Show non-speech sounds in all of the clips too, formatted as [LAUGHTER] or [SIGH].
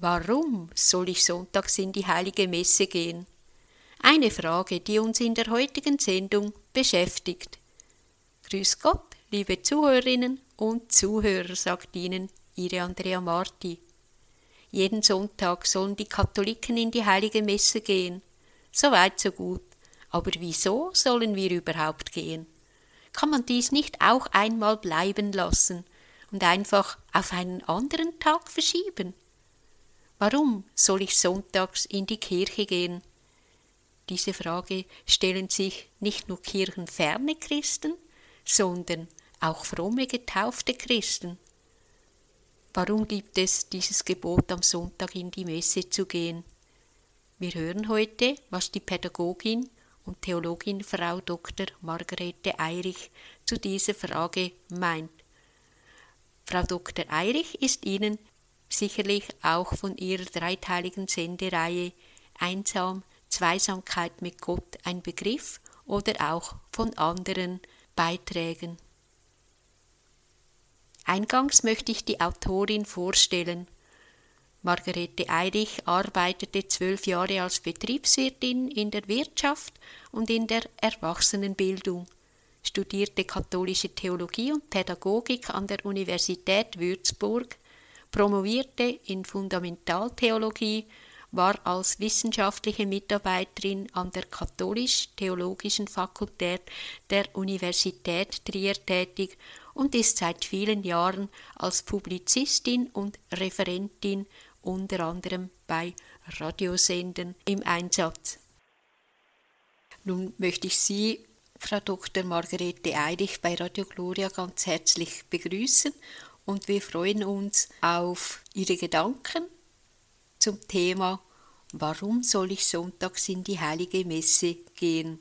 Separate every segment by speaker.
Speaker 1: Warum soll ich sonntags in die heilige Messe gehen? Eine Frage, die uns in der heutigen Sendung beschäftigt. Grüß Gott, liebe Zuhörerinnen und Zuhörer, sagt Ihnen Ihre Andrea Marti. Jeden Sonntag sollen die Katholiken in die heilige Messe gehen. So weit, so gut. Aber wieso sollen wir überhaupt gehen? Kann man dies nicht auch einmal bleiben lassen und einfach auf einen anderen Tag verschieben? Warum soll ich sonntags in die Kirche gehen? Diese Frage stellen sich nicht nur kirchenferne Christen, sondern auch fromme getaufte Christen. Warum gibt es dieses Gebot am Sonntag in die Messe zu gehen? Wir hören heute, was die Pädagogin und Theologin Frau Dr. Margarete Eirich zu dieser Frage meint. Frau Dr. Eirich ist Ihnen sicherlich auch von ihrer dreiteiligen Sendereihe Einsam, Zweisamkeit mit Gott ein Begriff oder auch von anderen Beiträgen. Eingangs möchte ich die Autorin vorstellen. Margarete Eirich arbeitete zwölf Jahre als Betriebswirtin in der Wirtschaft und in der Erwachsenenbildung, studierte katholische Theologie und Pädagogik an der Universität Würzburg, promovierte in Fundamentaltheologie, war als wissenschaftliche Mitarbeiterin an der Katholisch-Theologischen Fakultät der Universität Trier tätig und ist seit vielen Jahren als Publizistin und Referentin unter anderem bei Radiosendern im Einsatz. Nun möchte ich Sie, Frau Dr. Margarete Eidich, bei Radio Gloria ganz herzlich begrüßen und wir freuen uns auf Ihre Gedanken zum Thema Warum soll ich sonntags in die heilige Messe gehen?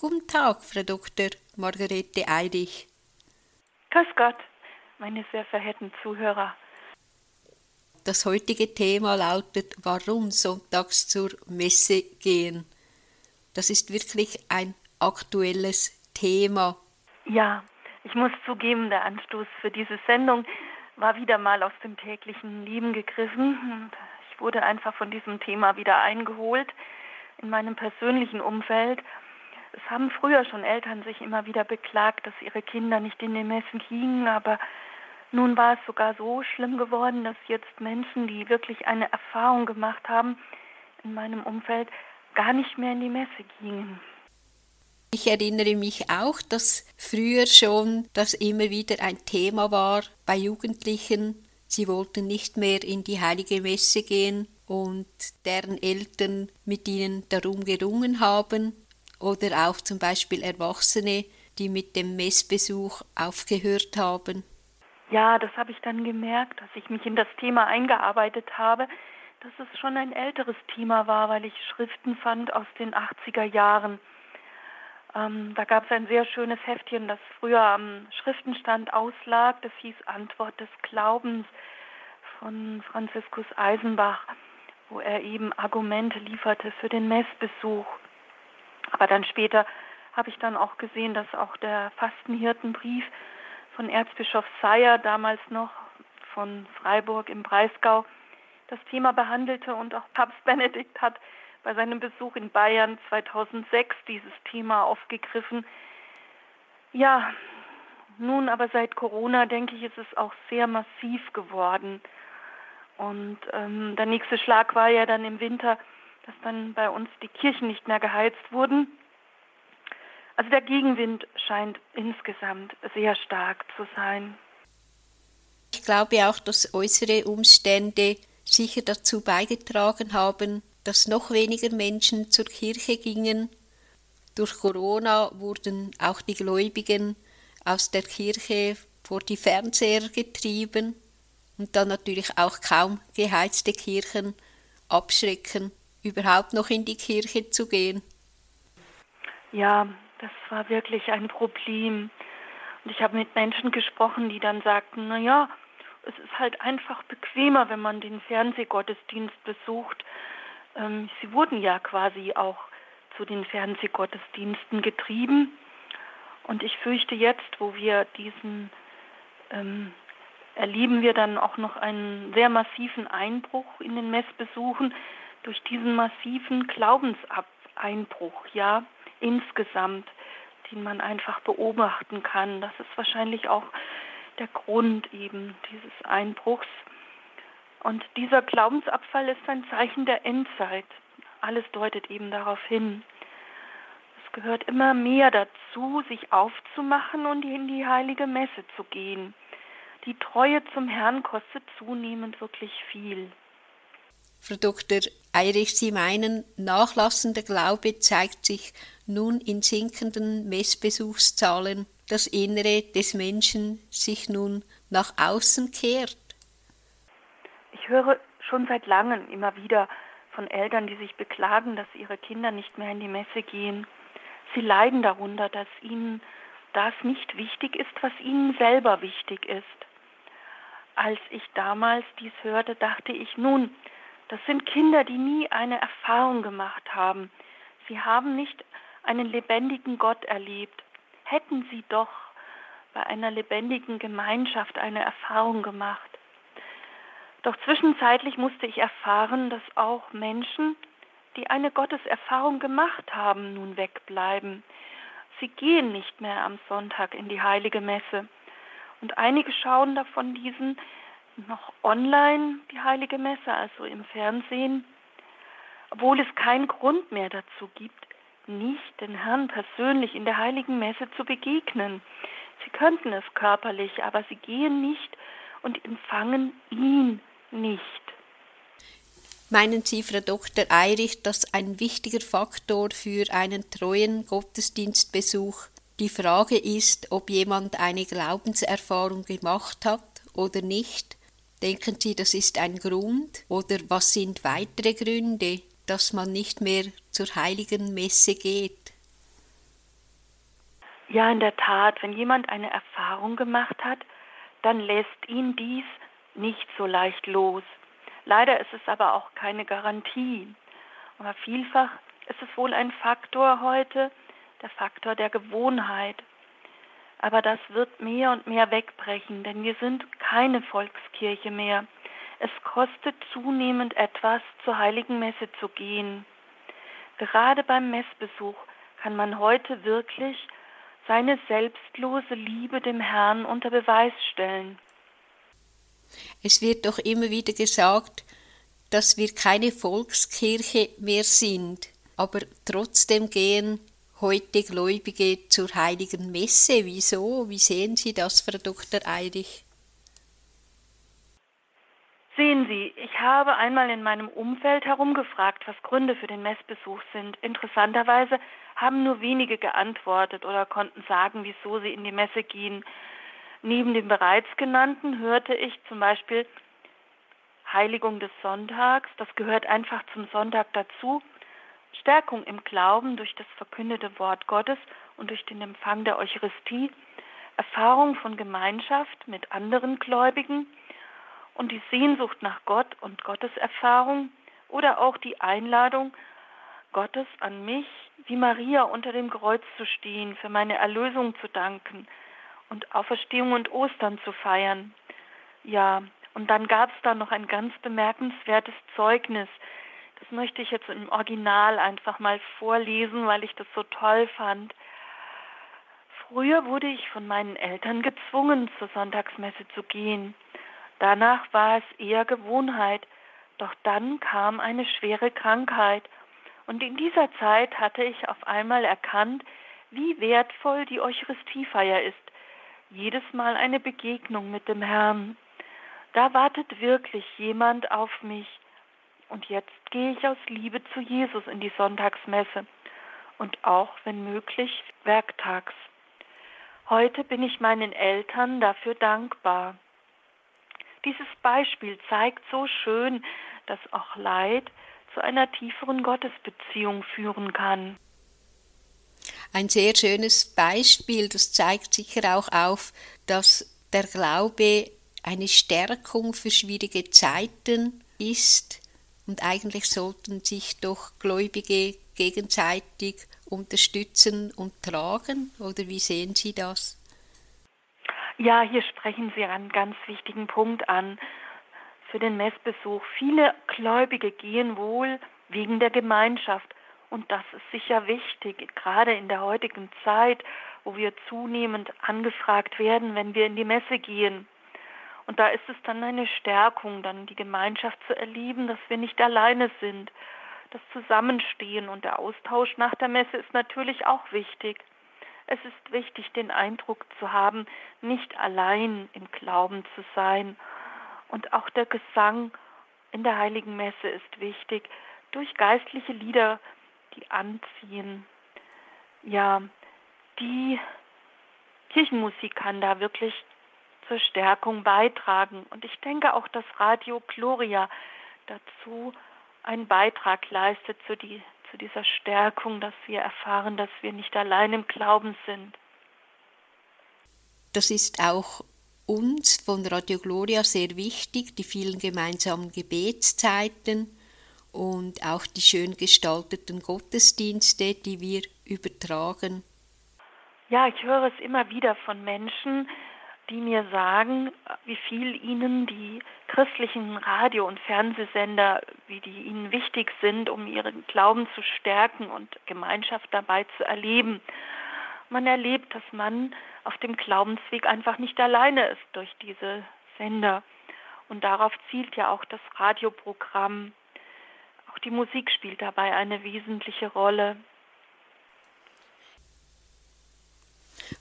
Speaker 1: Guten Tag, Frau Dr. Margarete Eidich.
Speaker 2: Grüß Gott, meine sehr verehrten Zuhörer.
Speaker 1: Das heutige Thema lautet Warum sonntags zur Messe gehen? Das ist wirklich ein aktuelles Thema.
Speaker 2: Ja, ich muss zugeben, der Anstoß für diese Sendung war wieder mal aus dem täglichen Leben gegriffen und ich wurde einfach von diesem Thema wieder eingeholt in meinem persönlichen Umfeld. Es haben früher schon Eltern sich immer wieder beklagt, dass ihre Kinder nicht in den Messen gingen, aber nun war es sogar so schlimm geworden, dass jetzt Menschen, die wirklich eine Erfahrung gemacht haben in meinem Umfeld, gar nicht mehr in die Messe gingen.
Speaker 1: Ich erinnere mich auch, dass früher schon das immer wieder ein Thema war bei Jugendlichen. Sie wollten nicht mehr in die heilige Messe gehen und deren Eltern mit ihnen darum gerungen haben. Oder auch zum Beispiel Erwachsene, die mit dem Messbesuch aufgehört haben.
Speaker 2: Ja, das habe ich dann gemerkt, dass ich mich in das Thema eingearbeitet habe, dass es schon ein älteres Thema war, weil ich Schriften fand aus den 80er Jahren ähm, da gab es ein sehr schönes Heftchen, das früher am Schriftenstand auslag. Das hieß Antwort des Glaubens von Franziskus Eisenbach, wo er eben Argumente lieferte für den Messbesuch. Aber dann später habe ich dann auch gesehen, dass auch der Fastenhirtenbrief von Erzbischof Seyer damals noch von Freiburg im Breisgau das Thema behandelte und auch Papst Benedikt hat bei seinem Besuch in Bayern 2006 dieses Thema aufgegriffen. Ja, nun aber seit Corona, denke ich, ist es auch sehr massiv geworden. Und ähm, der nächste Schlag war ja dann im Winter, dass dann bei uns die Kirchen nicht mehr geheizt wurden. Also der Gegenwind scheint insgesamt sehr stark zu sein.
Speaker 1: Ich glaube auch, dass äußere Umstände sicher dazu beigetragen haben, dass noch weniger Menschen zur Kirche gingen. Durch Corona wurden auch die Gläubigen aus der Kirche vor die Fernseher getrieben und dann natürlich auch kaum geheizte Kirchen abschrecken, überhaupt noch in die Kirche zu gehen.
Speaker 2: Ja, das war wirklich ein Problem. Und ich habe mit Menschen gesprochen, die dann sagten, na ja, es ist halt einfach bequemer, wenn man den Fernsehgottesdienst besucht, ähm, sie wurden ja quasi auch zu den Fernsehgottesdiensten getrieben. Und ich fürchte jetzt, wo wir diesen ähm, erleben wir dann auch noch einen sehr massiven Einbruch in den Messbesuchen durch diesen massiven Glaubenseinbruch, ja, insgesamt, den man einfach beobachten kann. Das ist wahrscheinlich auch der Grund eben dieses Einbruchs. Und dieser Glaubensabfall ist ein Zeichen der Endzeit. Alles deutet eben darauf hin. Es gehört immer mehr dazu, sich aufzumachen und in die heilige Messe zu gehen. Die Treue zum Herrn kostet zunehmend wirklich viel.
Speaker 1: Frau Dr. Eirich, Sie meinen, nachlassender Glaube zeigt sich nun in sinkenden Messbesuchszahlen, das Innere des Menschen sich nun nach außen kehrt?
Speaker 2: Ich höre schon seit langem immer wieder von Eltern, die sich beklagen, dass ihre Kinder nicht mehr in die Messe gehen. Sie leiden darunter, dass ihnen das nicht wichtig ist, was ihnen selber wichtig ist. Als ich damals dies hörte, dachte ich, nun, das sind Kinder, die nie eine Erfahrung gemacht haben. Sie haben nicht einen lebendigen Gott erlebt. Hätten sie doch bei einer lebendigen Gemeinschaft eine Erfahrung gemacht. Doch zwischenzeitlich musste ich erfahren, dass auch Menschen, die eine Gotteserfahrung gemacht haben, nun wegbleiben. Sie gehen nicht mehr am Sonntag in die heilige Messe. Und einige schauen davon diesen noch online die heilige Messe, also im Fernsehen, obwohl es keinen Grund mehr dazu gibt, nicht den Herrn persönlich in der heiligen Messe zu begegnen. Sie könnten es körperlich, aber sie gehen nicht und empfangen ihn nicht.
Speaker 1: Meinen Sie, Frau Dr. Eirich, dass ein wichtiger Faktor für einen treuen Gottesdienstbesuch die Frage ist, ob jemand eine Glaubenserfahrung gemacht hat oder nicht? Denken Sie, das ist ein Grund? Oder was sind weitere Gründe, dass man nicht mehr zur heiligen Messe geht?
Speaker 2: Ja, in der Tat, wenn jemand eine Erfahrung gemacht hat, dann lässt ihn dies nicht so leicht los. Leider ist es aber auch keine Garantie. Aber vielfach ist es wohl ein Faktor heute, der Faktor der Gewohnheit. Aber das wird mehr und mehr wegbrechen, denn wir sind keine Volkskirche mehr. Es kostet zunehmend etwas, zur heiligen Messe zu gehen. Gerade beim Messbesuch kann man heute wirklich seine selbstlose Liebe dem Herrn unter Beweis stellen.
Speaker 1: Es wird doch immer wieder gesagt, dass wir keine Volkskirche mehr sind, aber trotzdem gehen heute Gläubige zur heiligen Messe. Wieso? Wie sehen Sie das, Frau Dr. Eirich?
Speaker 2: Sehen Sie, ich habe einmal in meinem Umfeld herumgefragt, was Gründe für den Messbesuch sind. Interessanterweise haben nur wenige geantwortet oder konnten sagen, wieso sie in die Messe gehen. Neben dem bereits genannten hörte ich zum Beispiel Heiligung des Sonntags, das gehört einfach zum Sonntag dazu, Stärkung im Glauben durch das verkündete Wort Gottes und durch den Empfang der Eucharistie, Erfahrung von Gemeinschaft mit anderen Gläubigen, und die Sehnsucht nach Gott und Gotteserfahrung oder auch die Einladung Gottes an mich, wie Maria unter dem Kreuz zu stehen, für meine Erlösung zu danken und Auferstehung und Ostern zu feiern. Ja, und dann gab es da noch ein ganz bemerkenswertes Zeugnis. Das möchte ich jetzt im Original einfach mal vorlesen, weil ich das so toll fand. Früher wurde ich von meinen Eltern gezwungen, zur Sonntagsmesse zu gehen. Danach war es eher Gewohnheit, doch dann kam eine schwere Krankheit, und in dieser Zeit hatte ich auf einmal erkannt, wie wertvoll die Eucharistiefeier ist, jedes Mal eine Begegnung mit dem Herrn. Da wartet wirklich jemand auf mich, und jetzt gehe ich aus Liebe zu Jesus in die Sonntagsmesse und auch, wenn möglich, werktags. Heute bin ich meinen Eltern dafür dankbar. Dieses Beispiel zeigt so schön, dass auch Leid zu einer tieferen Gottesbeziehung führen kann.
Speaker 1: Ein sehr schönes Beispiel, das zeigt sicher auch auf, dass der Glaube eine Stärkung für schwierige Zeiten ist und eigentlich sollten sich doch Gläubige gegenseitig unterstützen und tragen, oder wie sehen Sie das?
Speaker 2: Ja, hier sprechen Sie einen ganz wichtigen Punkt an für den Messbesuch. Viele Gläubige gehen wohl wegen der Gemeinschaft. Und das ist sicher wichtig, gerade in der heutigen Zeit, wo wir zunehmend angefragt werden, wenn wir in die Messe gehen. Und da ist es dann eine Stärkung, dann die Gemeinschaft zu erleben, dass wir nicht alleine sind. Das Zusammenstehen und der Austausch nach der Messe ist natürlich auch wichtig. Es ist wichtig, den Eindruck zu haben, nicht allein im Glauben zu sein. Und auch der Gesang in der heiligen Messe ist wichtig, durch geistliche Lieder, die anziehen. Ja, die Kirchenmusik kann da wirklich zur Stärkung beitragen. Und ich denke auch, dass Radio Gloria dazu einen Beitrag leistet zu, die, zu dieser Stärkung, dass wir erfahren, dass wir nicht allein im Glauben sind.
Speaker 1: Das ist auch uns von Radio Gloria sehr wichtig, die vielen gemeinsamen Gebetszeiten und auch die schön gestalteten Gottesdienste, die wir übertragen.
Speaker 2: Ja, ich höre es immer wieder von Menschen, die mir sagen, wie viel ihnen die christlichen Radio- und Fernsehsender, wie die ihnen wichtig sind, um ihren Glauben zu stärken und Gemeinschaft dabei zu erleben. Man erlebt, dass man auf dem Glaubensweg einfach nicht alleine ist durch diese Sender. Und darauf zielt ja auch das Radioprogramm. Die Musik spielt dabei eine wesentliche Rolle.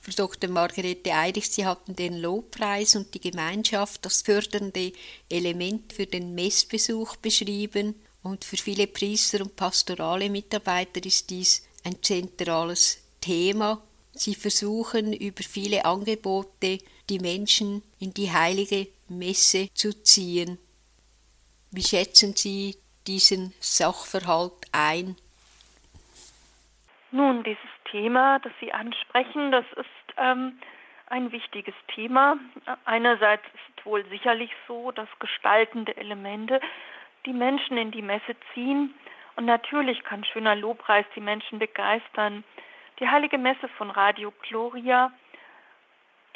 Speaker 1: Frau Dr. Margarete Eirich, Sie hatten den Lobpreis und die Gemeinschaft, das fördernde Element für den Messbesuch beschrieben. Und für viele Priester und pastorale Mitarbeiter ist dies ein zentrales Thema. Sie versuchen über viele Angebote die Menschen in die heilige Messe zu ziehen. Wie schätzen Sie diesen Sachverhalt ein?
Speaker 2: Nun, dieses Thema, das Sie ansprechen, das ist ähm, ein wichtiges Thema. Einerseits ist wohl sicherlich so, dass gestaltende Elemente die Menschen in die Messe ziehen. Und natürlich kann schöner Lobpreis die Menschen begeistern. Die heilige Messe von Radio Gloria,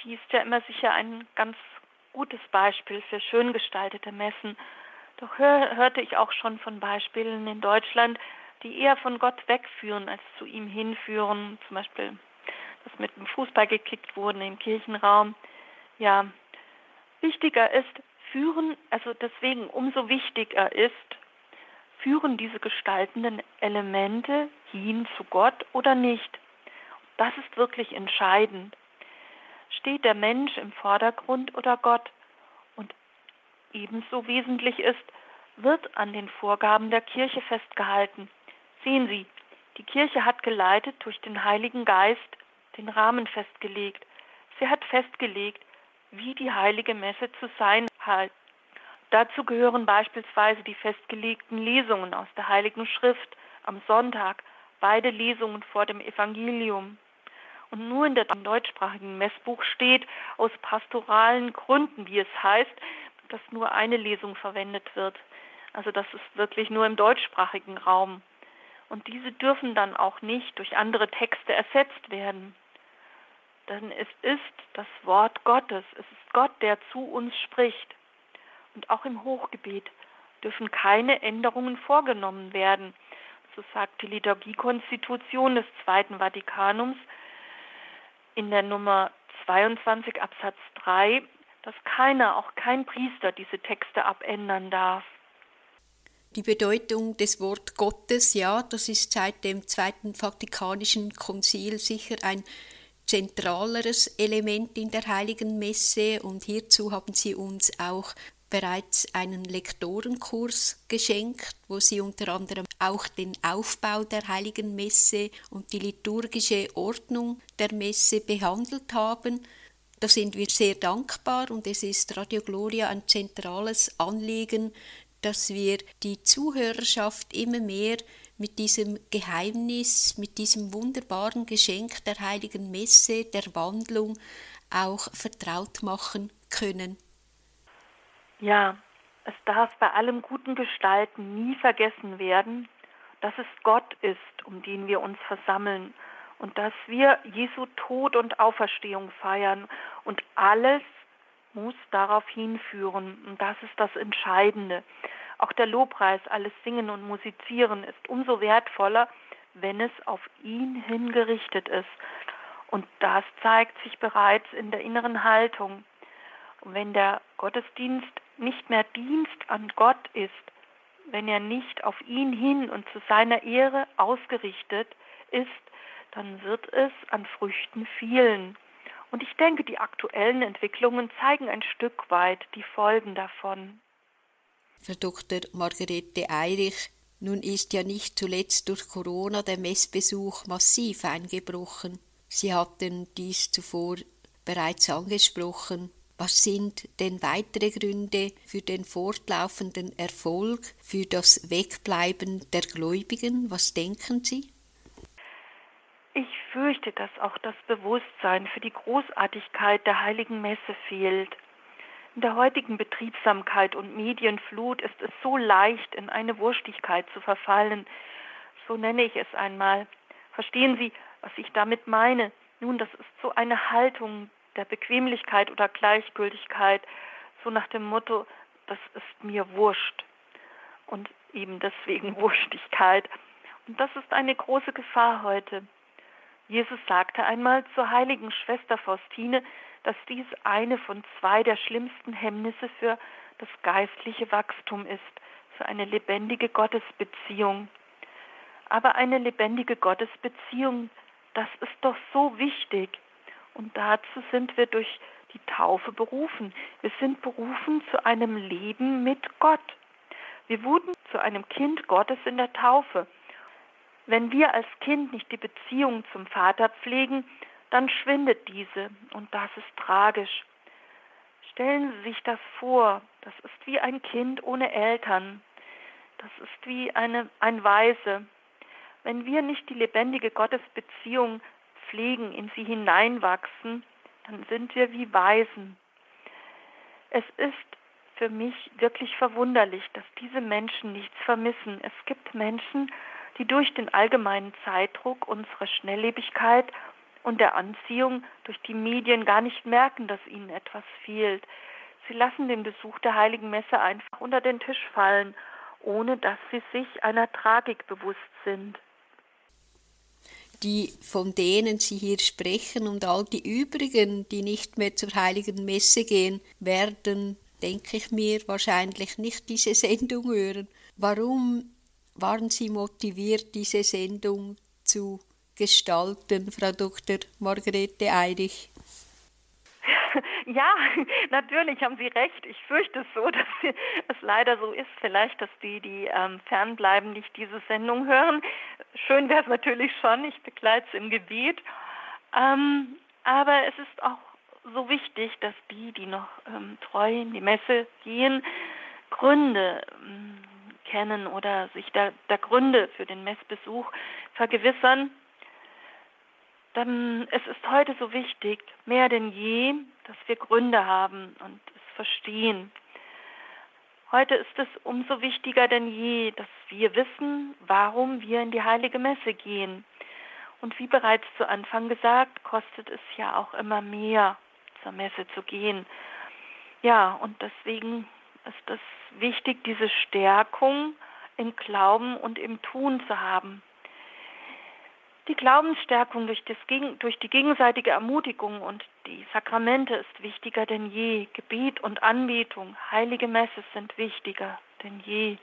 Speaker 2: die ist ja immer sicher ein ganz gutes Beispiel für schön gestaltete Messen. Doch hör, hörte ich auch schon von Beispielen in Deutschland, die eher von Gott wegführen als zu ihm hinführen. Zum Beispiel, dass mit dem Fußball gekickt wurden im Kirchenraum. Ja, wichtiger ist, führen, also deswegen umso wichtiger ist, führen diese gestaltenden Elemente hin zu Gott oder nicht. Das ist wirklich entscheidend. Steht der Mensch im Vordergrund oder Gott? Ebenso wesentlich ist, wird an den Vorgaben der Kirche festgehalten. Sehen Sie, die Kirche hat geleitet durch den Heiligen Geist den Rahmen festgelegt. Sie hat festgelegt, wie die heilige Messe zu sein hat. Dazu gehören beispielsweise die festgelegten Lesungen aus der Heiligen Schrift am Sonntag, beide Lesungen vor dem Evangelium. Und nur in dem deutschsprachigen Messbuch steht, aus pastoralen Gründen, wie es heißt, dass nur eine Lesung verwendet wird. Also das ist wirklich nur im deutschsprachigen Raum. Und diese dürfen dann auch nicht durch andere Texte ersetzt werden. Denn es ist das Wort Gottes, es ist Gott, der zu uns spricht. Und auch im Hochgebet dürfen keine Änderungen vorgenommen werden. So sagt die Liturgiekonstitution des Zweiten Vatikanums in der Nummer 22 Absatz 3, dass keiner, auch kein Priester, diese Texte abändern darf.
Speaker 1: Die Bedeutung des Wort Gottes, ja, das ist seit dem Zweiten Vatikanischen Konzil sicher ein zentraleres Element in der heiligen Messe und hierzu haben sie uns auch bereits einen Lektorenkurs geschenkt, wo sie unter anderem auch den Aufbau der heiligen Messe und die liturgische Ordnung der Messe behandelt haben. Da sind wir sehr dankbar und es ist Radio Gloria ein zentrales Anliegen, dass wir die Zuhörerschaft immer mehr mit diesem Geheimnis, mit diesem wunderbaren Geschenk der heiligen Messe, der Wandlung auch vertraut machen können.
Speaker 2: Ja, es darf bei allem guten Gestalten nie vergessen werden, dass es Gott ist, um den wir uns versammeln und dass wir Jesu Tod und Auferstehung feiern und alles muss darauf hinführen und das ist das Entscheidende. Auch der Lobpreis, alles Singen und Musizieren ist umso wertvoller, wenn es auf ihn hingerichtet ist. Und das zeigt sich bereits in der inneren Haltung. Und wenn der Gottesdienst nicht mehr Dienst an Gott ist, wenn er nicht auf ihn hin und zu seiner Ehre ausgerichtet ist, dann wird es an Früchten fehlen. Und ich denke, die aktuellen Entwicklungen zeigen ein Stück weit die Folgen davon.
Speaker 1: Frau Dr. Margarete Eirich, nun ist ja nicht zuletzt durch Corona der Messbesuch massiv eingebrochen. Sie hatten dies zuvor bereits angesprochen. Was sind denn weitere Gründe für den fortlaufenden Erfolg, für das Wegbleiben der Gläubigen? Was denken Sie?
Speaker 2: Ich fürchte, dass auch das Bewusstsein für die Großartigkeit der heiligen Messe fehlt. In der heutigen Betriebsamkeit und Medienflut ist es so leicht, in eine Wurstigkeit zu verfallen. So nenne ich es einmal. Verstehen Sie, was ich damit meine? Nun, das ist so eine Haltung der Bequemlichkeit oder Gleichgültigkeit, so nach dem Motto, das ist mir wurscht. Und eben deswegen [LAUGHS] Wurstigkeit. Und das ist eine große Gefahr heute. Jesus sagte einmal zur heiligen Schwester Faustine, dass dies eine von zwei der schlimmsten Hemmnisse für das geistliche Wachstum ist, für eine lebendige Gottesbeziehung. Aber eine lebendige Gottesbeziehung, das ist doch so wichtig. Und dazu sind wir durch die Taufe berufen. Wir sind berufen zu einem Leben mit Gott. Wir wurden zu einem Kind Gottes in der Taufe. Wenn wir als Kind nicht die Beziehung zum Vater pflegen, dann schwindet diese und das ist tragisch. Stellen Sie sich das vor, das ist wie ein Kind ohne Eltern, das ist wie eine, ein Weise. Wenn wir nicht die lebendige Gottesbeziehung pflegen, in sie hineinwachsen, dann sind wir wie Waisen. Es ist für mich wirklich verwunderlich, dass diese Menschen nichts vermissen. Es gibt Menschen, die durch den allgemeinen Zeitdruck unserer Schnelllebigkeit und der Anziehung durch die Medien gar nicht merken, dass ihnen etwas fehlt. Sie lassen den Besuch der heiligen Messe einfach unter den Tisch fallen, ohne dass sie sich einer Tragik bewusst sind.
Speaker 1: Die, von denen Sie hier sprechen und all die übrigen, die nicht mehr zur heiligen Messe gehen, werden, denke ich mir, wahrscheinlich nicht diese Sendung hören. Warum waren Sie motiviert, diese Sendung zu gestalten, Frau Dr. Margarete Eirich? [LAUGHS]
Speaker 2: Ja, natürlich haben Sie recht. Ich fürchte es so, [LAUGHS] dass es leider so ist, vielleicht, dass die, die ähm, fernbleiben, nicht diese Sendung hören. Schön wäre es natürlich schon, ich begleite es im Gebet. Ähm, aber es ist auch so wichtig, dass die, die noch ähm, treu in die Messe gehen, Gründe ähm, kennen oder sich der, der Gründe für den Messbesuch vergewissern. Dann, es ist heute so wichtig, mehr denn je, dass wir Gründe haben und es verstehen. Heute ist es umso wichtiger denn je, dass wir wissen, warum wir in die heilige Messe gehen. Und wie bereits zu Anfang gesagt, kostet es ja auch immer mehr, zur Messe zu gehen. Ja, und deswegen ist es wichtig, diese Stärkung im Glauben und im Tun zu haben. Die Glaubensstärkung durch, das, durch die gegenseitige Ermutigung und die Sakramente ist wichtiger denn je. Gebet und Anbetung, heilige Messe sind wichtiger denn je.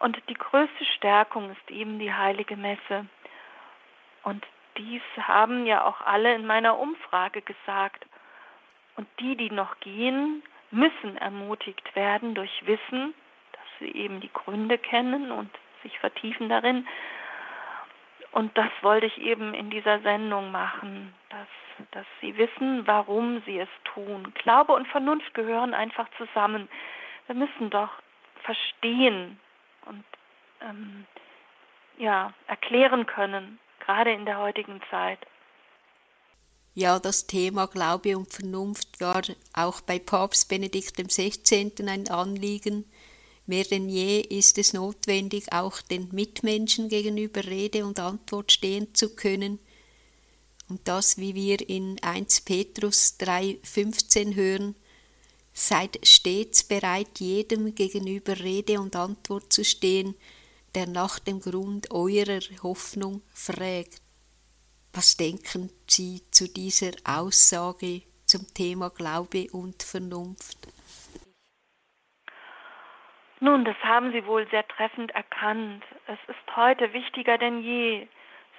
Speaker 2: Und die größte Stärkung ist eben die heilige Messe. Und dies haben ja auch alle in meiner Umfrage gesagt. Und die, die noch gehen, müssen ermutigt werden durch Wissen, dass sie eben die Gründe kennen und sich vertiefen darin. Und das wollte ich eben in dieser Sendung machen, dass, dass sie wissen, warum sie es tun. Glaube und Vernunft gehören einfach zusammen. Wir müssen doch verstehen und ähm, ja, erklären können, gerade in der heutigen Zeit.
Speaker 1: Ja, das Thema Glaube und Vernunft war auch bei Papst Benedikt XVI. ein Anliegen. Mehr denn je ist es notwendig, auch den Mitmenschen gegenüber Rede und Antwort stehen zu können. Und das, wie wir in 1 Petrus 3,15 hören, seid stets bereit, jedem gegenüber Rede und Antwort zu stehen, der nach dem Grund eurer Hoffnung fragt. Was denken Sie zu dieser Aussage zum Thema Glaube und Vernunft?
Speaker 2: Nun, das haben Sie wohl sehr treffend erkannt. Es ist heute wichtiger denn je.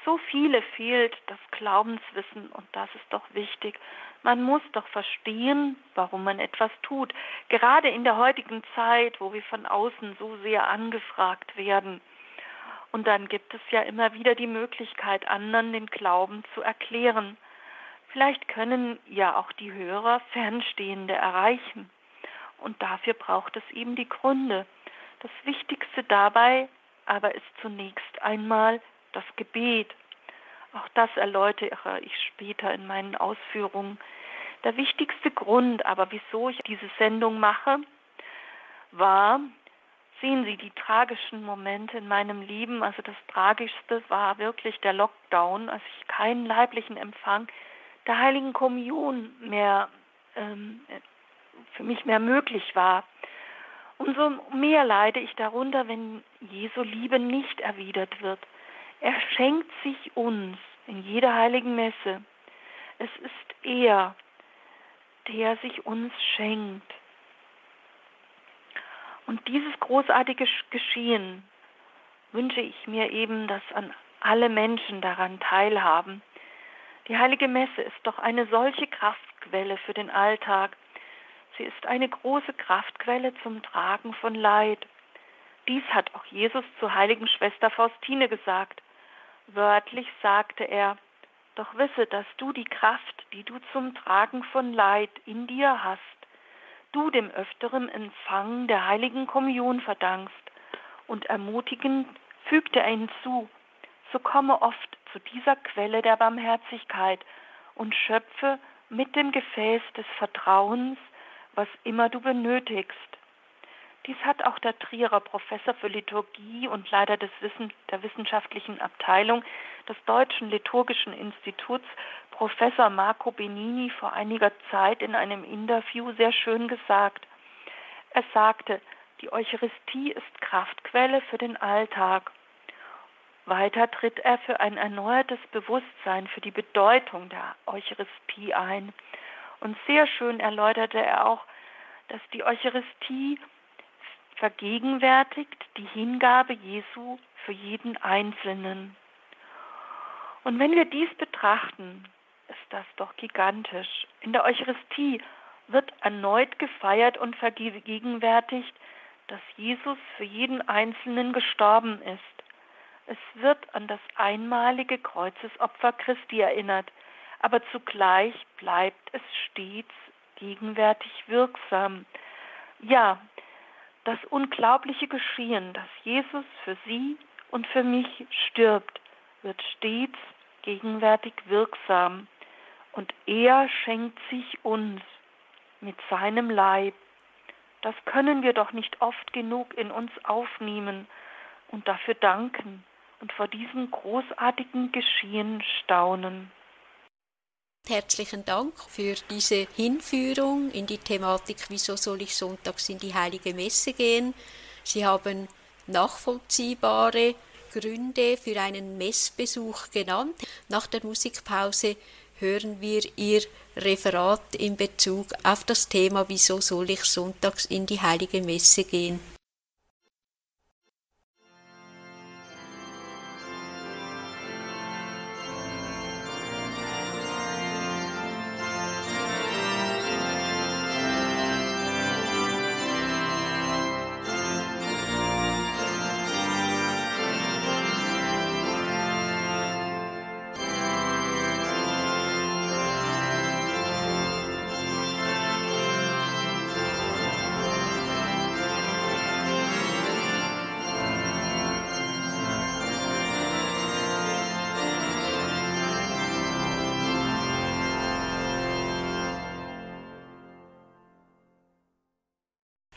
Speaker 2: So viele fehlt das Glaubenswissen und das ist doch wichtig. Man muss doch verstehen, warum man etwas tut. Gerade in der heutigen Zeit, wo wir von außen so sehr angefragt werden. Und dann gibt es ja immer wieder die Möglichkeit, anderen den Glauben zu erklären. Vielleicht können ja auch die Hörer Fernstehende erreichen. Und dafür braucht es eben die Gründe. Das Wichtigste dabei aber ist zunächst einmal das Gebet. Auch das erläutere ich später in meinen Ausführungen. Der wichtigste Grund aber, wieso ich diese Sendung mache, war, sehen Sie die tragischen Momente in meinem Leben. Also das Tragischste war wirklich der Lockdown, als ich keinen leiblichen Empfang der Heiligen Kommunion mehr ähm, für mich mehr möglich war. Umso mehr leide ich darunter, wenn Jesu Liebe nicht erwidert wird. Er schenkt sich uns in jeder heiligen Messe. Es ist er, der sich uns schenkt. Und dieses großartige Geschehen wünsche ich mir eben, dass an alle Menschen daran teilhaben. Die heilige Messe ist doch eine solche Kraftquelle für den Alltag. Sie ist eine große Kraftquelle zum Tragen von Leid. Dies hat auch Jesus zur heiligen Schwester Faustine gesagt. Wörtlich sagte er, doch wisse, dass du die Kraft, die du zum Tragen von Leid in dir hast, du dem öfteren Empfang der heiligen Kommunion verdankst. Und ermutigend fügte er hinzu, so komme oft zu dieser Quelle der Barmherzigkeit und schöpfe mit dem Gefäß des Vertrauens, was immer du benötigst. Dies hat auch der Trierer Professor für Liturgie und Leiter des Wissen, der wissenschaftlichen Abteilung des Deutschen Liturgischen Instituts, Professor Marco Benini, vor einiger Zeit in einem Interview sehr schön gesagt. Er sagte, die Eucharistie ist Kraftquelle für den Alltag. Weiter tritt er für ein erneuertes Bewusstsein für die Bedeutung der Eucharistie ein. Und sehr schön erläuterte er auch, dass die Eucharistie vergegenwärtigt die Hingabe Jesu für jeden Einzelnen. Und wenn wir dies betrachten, ist das doch gigantisch. In der Eucharistie wird erneut gefeiert und vergegenwärtigt, dass Jesus für jeden Einzelnen gestorben ist. Es wird an das einmalige Kreuzesopfer Christi erinnert, aber zugleich bleibt es stets gegenwärtig wirksam. Ja, das unglaubliche Geschehen, dass Jesus für sie und für mich stirbt, wird stets gegenwärtig wirksam. Und er schenkt sich uns mit seinem Leib. Das können wir doch nicht oft genug in uns aufnehmen und dafür danken und vor diesem großartigen Geschehen staunen.
Speaker 1: Herzlichen Dank für diese Hinführung in die Thematik, wieso soll ich sonntags in die heilige Messe gehen. Sie haben nachvollziehbare Gründe für einen Messbesuch genannt. Nach der Musikpause hören wir Ihr Referat in Bezug auf das Thema, wieso soll ich sonntags in die heilige Messe gehen.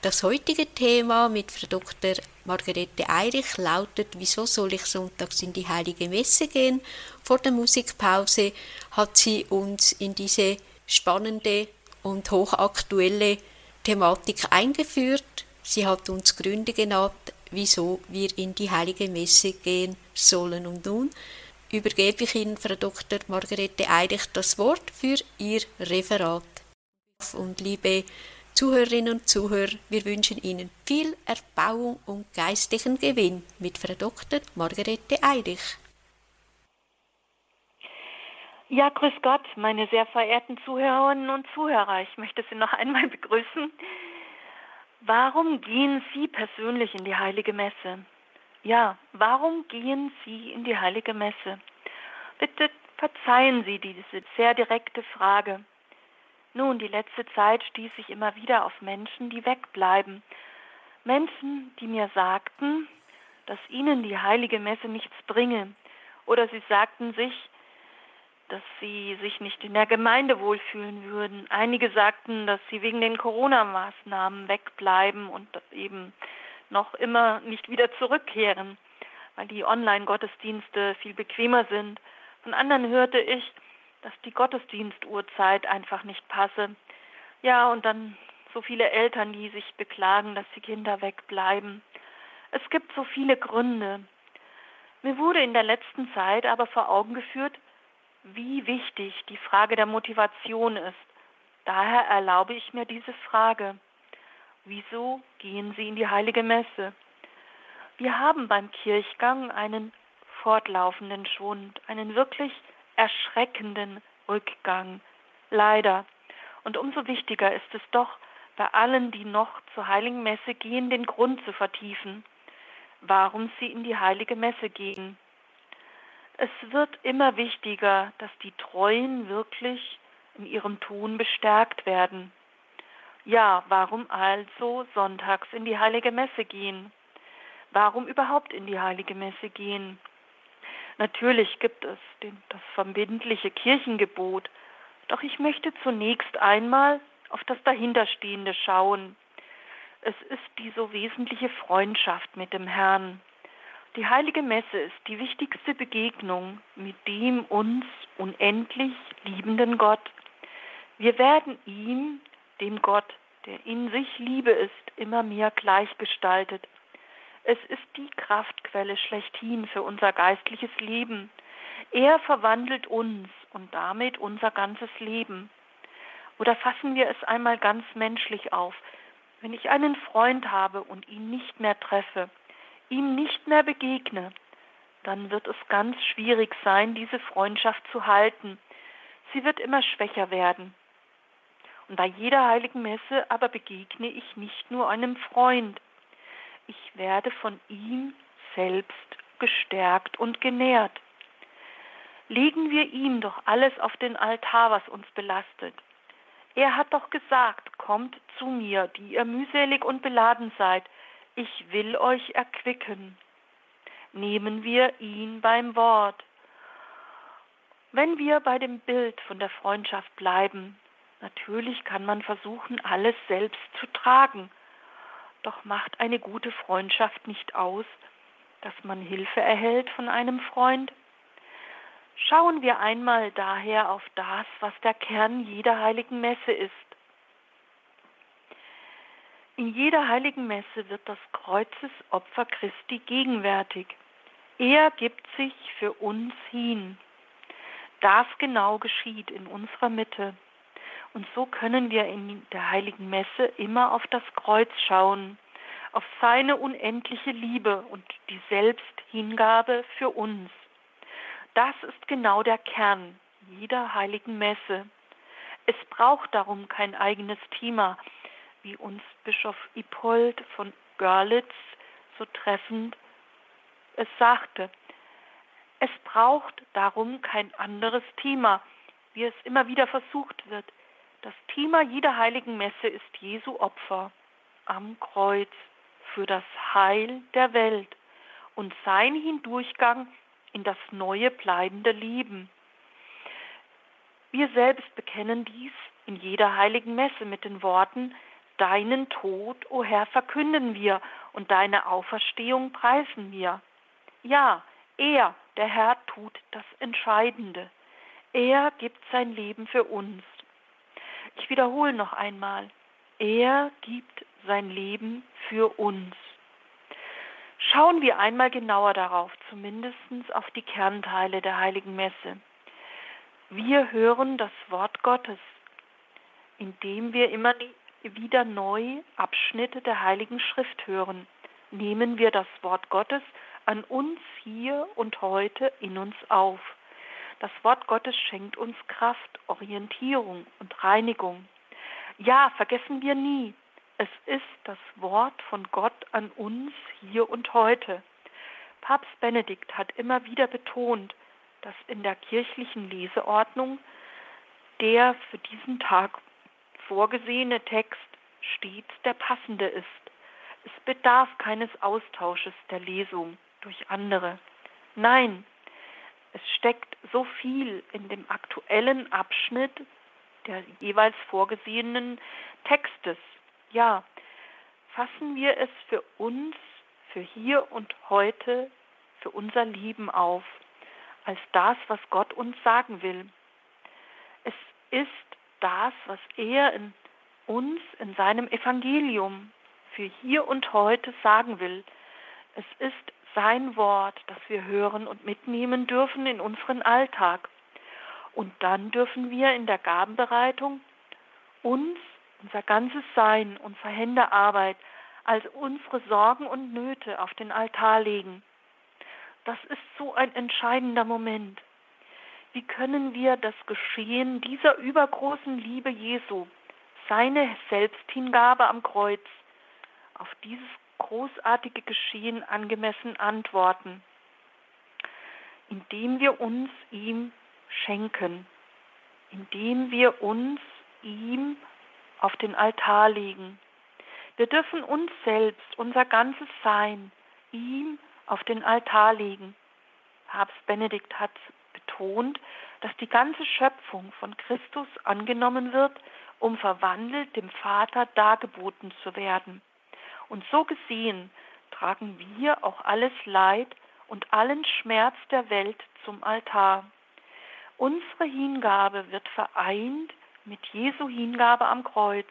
Speaker 1: Das heutige Thema mit Frau Dr. Margarete Eirich lautet, wieso soll ich sonntags in die Heilige Messe gehen? Vor der Musikpause hat sie uns in diese spannende und hochaktuelle Thematik eingeführt. Sie hat uns Gründe genannt, wieso wir in die Heilige Messe gehen sollen. Und nun übergebe ich Ihnen, Frau Dr. Margarete Eirich, das Wort für Ihr Referat. Und liebe Zuhörerinnen und Zuhörer, wir wünschen Ihnen viel Erbauung und geistlichen Gewinn mit Frau Dr. Margarete Eirich.
Speaker 2: Ja, grüß Gott, meine sehr verehrten Zuhörerinnen und Zuhörer. Ich möchte Sie noch einmal begrüßen. Warum gehen Sie persönlich in die heilige Messe? Ja, warum gehen Sie in die heilige Messe? Bitte verzeihen Sie diese sehr direkte Frage. Nun, die letzte Zeit stieß ich immer wieder auf Menschen, die wegbleiben. Menschen, die mir sagten, dass ihnen die heilige Messe nichts bringe. Oder sie sagten sich, dass sie sich nicht in der Gemeinde wohlfühlen würden. Einige sagten, dass sie wegen den Corona-Maßnahmen wegbleiben und eben noch immer nicht wieder zurückkehren, weil die Online-Gottesdienste viel bequemer sind. Von anderen hörte ich, dass die Gottesdienstuhrzeit einfach nicht passe. Ja, und dann so viele Eltern, die sich beklagen, dass die Kinder wegbleiben. Es gibt so viele Gründe. Mir wurde in der letzten Zeit aber vor Augen geführt, wie wichtig die Frage der Motivation ist. Daher erlaube ich mir diese Frage. Wieso gehen Sie in die heilige Messe? Wir haben beim Kirchgang einen fortlaufenden Schwund, einen wirklich erschreckenden Rückgang. Leider. Und umso wichtiger ist es doch, bei allen, die noch zur heiligen Messe gehen, den Grund zu vertiefen, warum sie in die heilige Messe gehen. Es wird immer wichtiger, dass die Treuen wirklich in ihrem Tun bestärkt werden. Ja, warum also sonntags in die heilige Messe gehen? Warum überhaupt in die heilige Messe gehen? Natürlich gibt es den, das verbindliche Kirchengebot, doch ich möchte zunächst einmal auf das Dahinterstehende schauen. Es ist die so wesentliche Freundschaft mit dem Herrn. Die heilige Messe ist die wichtigste Begegnung mit dem uns unendlich liebenden Gott. Wir werden ihm, dem Gott, der in sich Liebe ist, immer mehr gleichgestaltet. Es ist die Kraftquelle schlechthin für unser geistliches Leben. Er verwandelt uns und damit unser ganzes Leben. Oder fassen wir es einmal ganz menschlich auf. Wenn ich einen Freund habe und ihn nicht mehr treffe, ihm nicht mehr begegne, dann wird es ganz schwierig sein, diese Freundschaft zu halten. Sie wird immer schwächer werden. Und bei jeder heiligen Messe aber begegne ich nicht nur einem Freund, ich werde von ihm selbst gestärkt und genährt. Legen wir ihm doch alles auf den Altar, was uns belastet. Er hat doch gesagt, kommt zu mir, die ihr mühselig und beladen seid, ich will euch erquicken. Nehmen wir ihn beim Wort. Wenn wir bei dem Bild von der Freundschaft bleiben, natürlich kann man versuchen, alles selbst zu tragen, doch macht eine gute Freundschaft nicht aus, dass man Hilfe erhält von einem Freund? Schauen wir einmal daher auf das, was der Kern jeder heiligen Messe ist. In jeder heiligen Messe wird das Kreuzesopfer Christi gegenwärtig. Er gibt sich für uns hin. Das genau geschieht in unserer Mitte. Und so können wir in der heiligen Messe immer auf das Kreuz schauen, auf seine unendliche Liebe und die Selbsthingabe für uns. Das ist genau der Kern jeder heiligen Messe. Es braucht darum kein eigenes Thema, wie uns Bischof Ippold von Görlitz so treffend es sagte. Es braucht darum kein anderes Thema, wie es immer wieder versucht wird. Das Thema jeder heiligen Messe ist Jesu Opfer am Kreuz für das Heil der Welt und sein Hindurchgang in das neue bleibende Leben. Wir selbst bekennen dies in jeder heiligen Messe mit den Worten, Deinen Tod, o oh Herr, verkünden wir und deine Auferstehung preisen wir. Ja, er, der Herr, tut das Entscheidende. Er gibt sein Leben für uns. Ich wiederhole noch einmal. Er gibt sein Leben für uns. Schauen wir einmal genauer darauf, zumindest auf die Kernteile der heiligen Messe. Wir hören das Wort Gottes, indem wir immer wieder neu Abschnitte der heiligen Schrift hören. Nehmen wir das Wort Gottes an uns hier und heute in uns auf. Das Wort Gottes schenkt uns Kraft, Orientierung und Reinigung. Ja, vergessen wir nie, es ist das Wort von Gott an uns hier und heute. Papst Benedikt hat immer wieder betont, dass in der kirchlichen Leseordnung der für diesen Tag vorgesehene Text stets der passende ist. Es bedarf keines Austausches der Lesung durch andere. Nein, es steckt so viel in dem aktuellen Abschnitt der jeweils vorgesehenen Textes. Ja, fassen wir es für uns, für hier und heute, für unser Leben auf, als das, was Gott uns sagen will. Es ist das, was er in uns in seinem Evangelium für hier und heute sagen will. Es ist sein Wort, das wir hören und mitnehmen dürfen in unseren Alltag. Und dann dürfen wir in der Gabenbereitung uns, unser ganzes Sein, unsere Hände Arbeit, als unsere Sorgen und Nöte auf den Altar legen. Das ist so ein entscheidender Moment. Wie können wir das Geschehen dieser übergroßen Liebe Jesu, seine Selbsthingabe am Kreuz, auf dieses großartige Geschehen angemessen antworten, indem wir uns ihm schenken, indem wir uns ihm auf den Altar legen. Wir dürfen uns selbst, unser ganzes Sein, ihm auf den Altar legen. Papst Benedikt hat betont, dass die ganze Schöpfung von Christus angenommen wird, um verwandelt dem Vater dargeboten zu werden. Und so gesehen tragen wir auch alles Leid und allen Schmerz der Welt zum Altar. Unsere Hingabe wird vereint mit Jesu Hingabe am Kreuz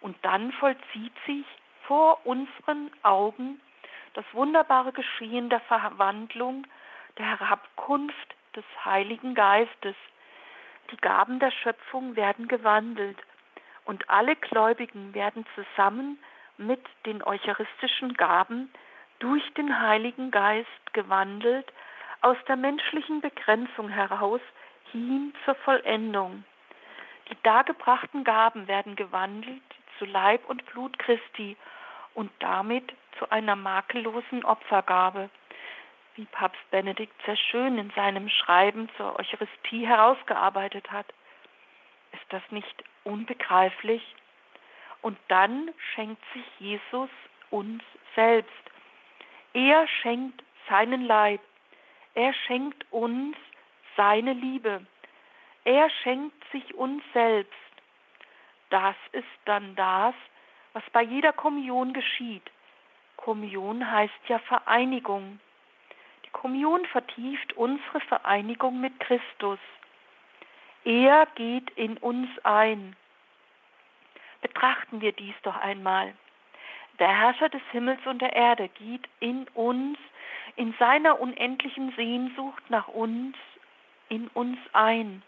Speaker 2: und dann vollzieht sich vor unseren Augen das wunderbare Geschehen der Verwandlung, der Herabkunft des Heiligen Geistes. Die Gaben der Schöpfung werden gewandelt und alle Gläubigen werden zusammen mit den eucharistischen Gaben durch den Heiligen Geist gewandelt, aus der menschlichen Begrenzung heraus hin zur Vollendung. Die dargebrachten Gaben werden gewandelt zu Leib und Blut Christi und damit zu einer makellosen Opfergabe, wie Papst Benedikt sehr schön in seinem Schreiben zur Eucharistie herausgearbeitet hat. Ist das nicht unbegreiflich? Und dann schenkt sich Jesus uns selbst. Er schenkt seinen Leib. Er schenkt uns seine Liebe. Er schenkt sich uns selbst. Das ist dann das, was bei jeder Kommunion geschieht. Kommunion heißt ja Vereinigung. Die Kommunion vertieft unsere Vereinigung mit Christus. Er geht in uns ein. Betrachten wir dies doch einmal. Der Herrscher des Himmels und der Erde geht in uns, in seiner unendlichen Sehnsucht nach uns, in uns ein.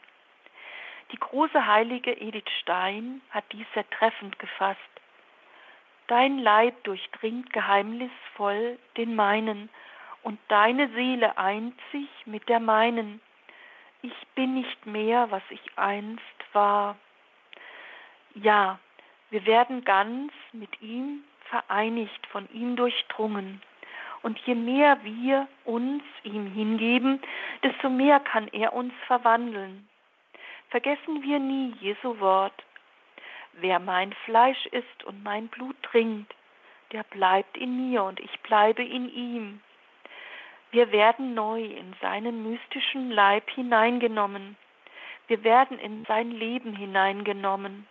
Speaker 2: Die große heilige Edith Stein hat dies sehr treffend gefasst. Dein Leib durchdringt geheimnisvoll den meinen, und deine Seele eint sich mit der meinen. Ich bin nicht mehr, was ich einst war. Ja, wir werden ganz mit ihm vereinigt, von ihm durchdrungen. Und je mehr wir uns ihm hingeben, desto mehr kann er uns verwandeln. Vergessen wir nie Jesu Wort. Wer mein Fleisch isst und mein Blut trinkt, der bleibt in mir und ich bleibe in ihm. Wir werden neu in seinen mystischen Leib hineingenommen. Wir werden in sein Leben hineingenommen.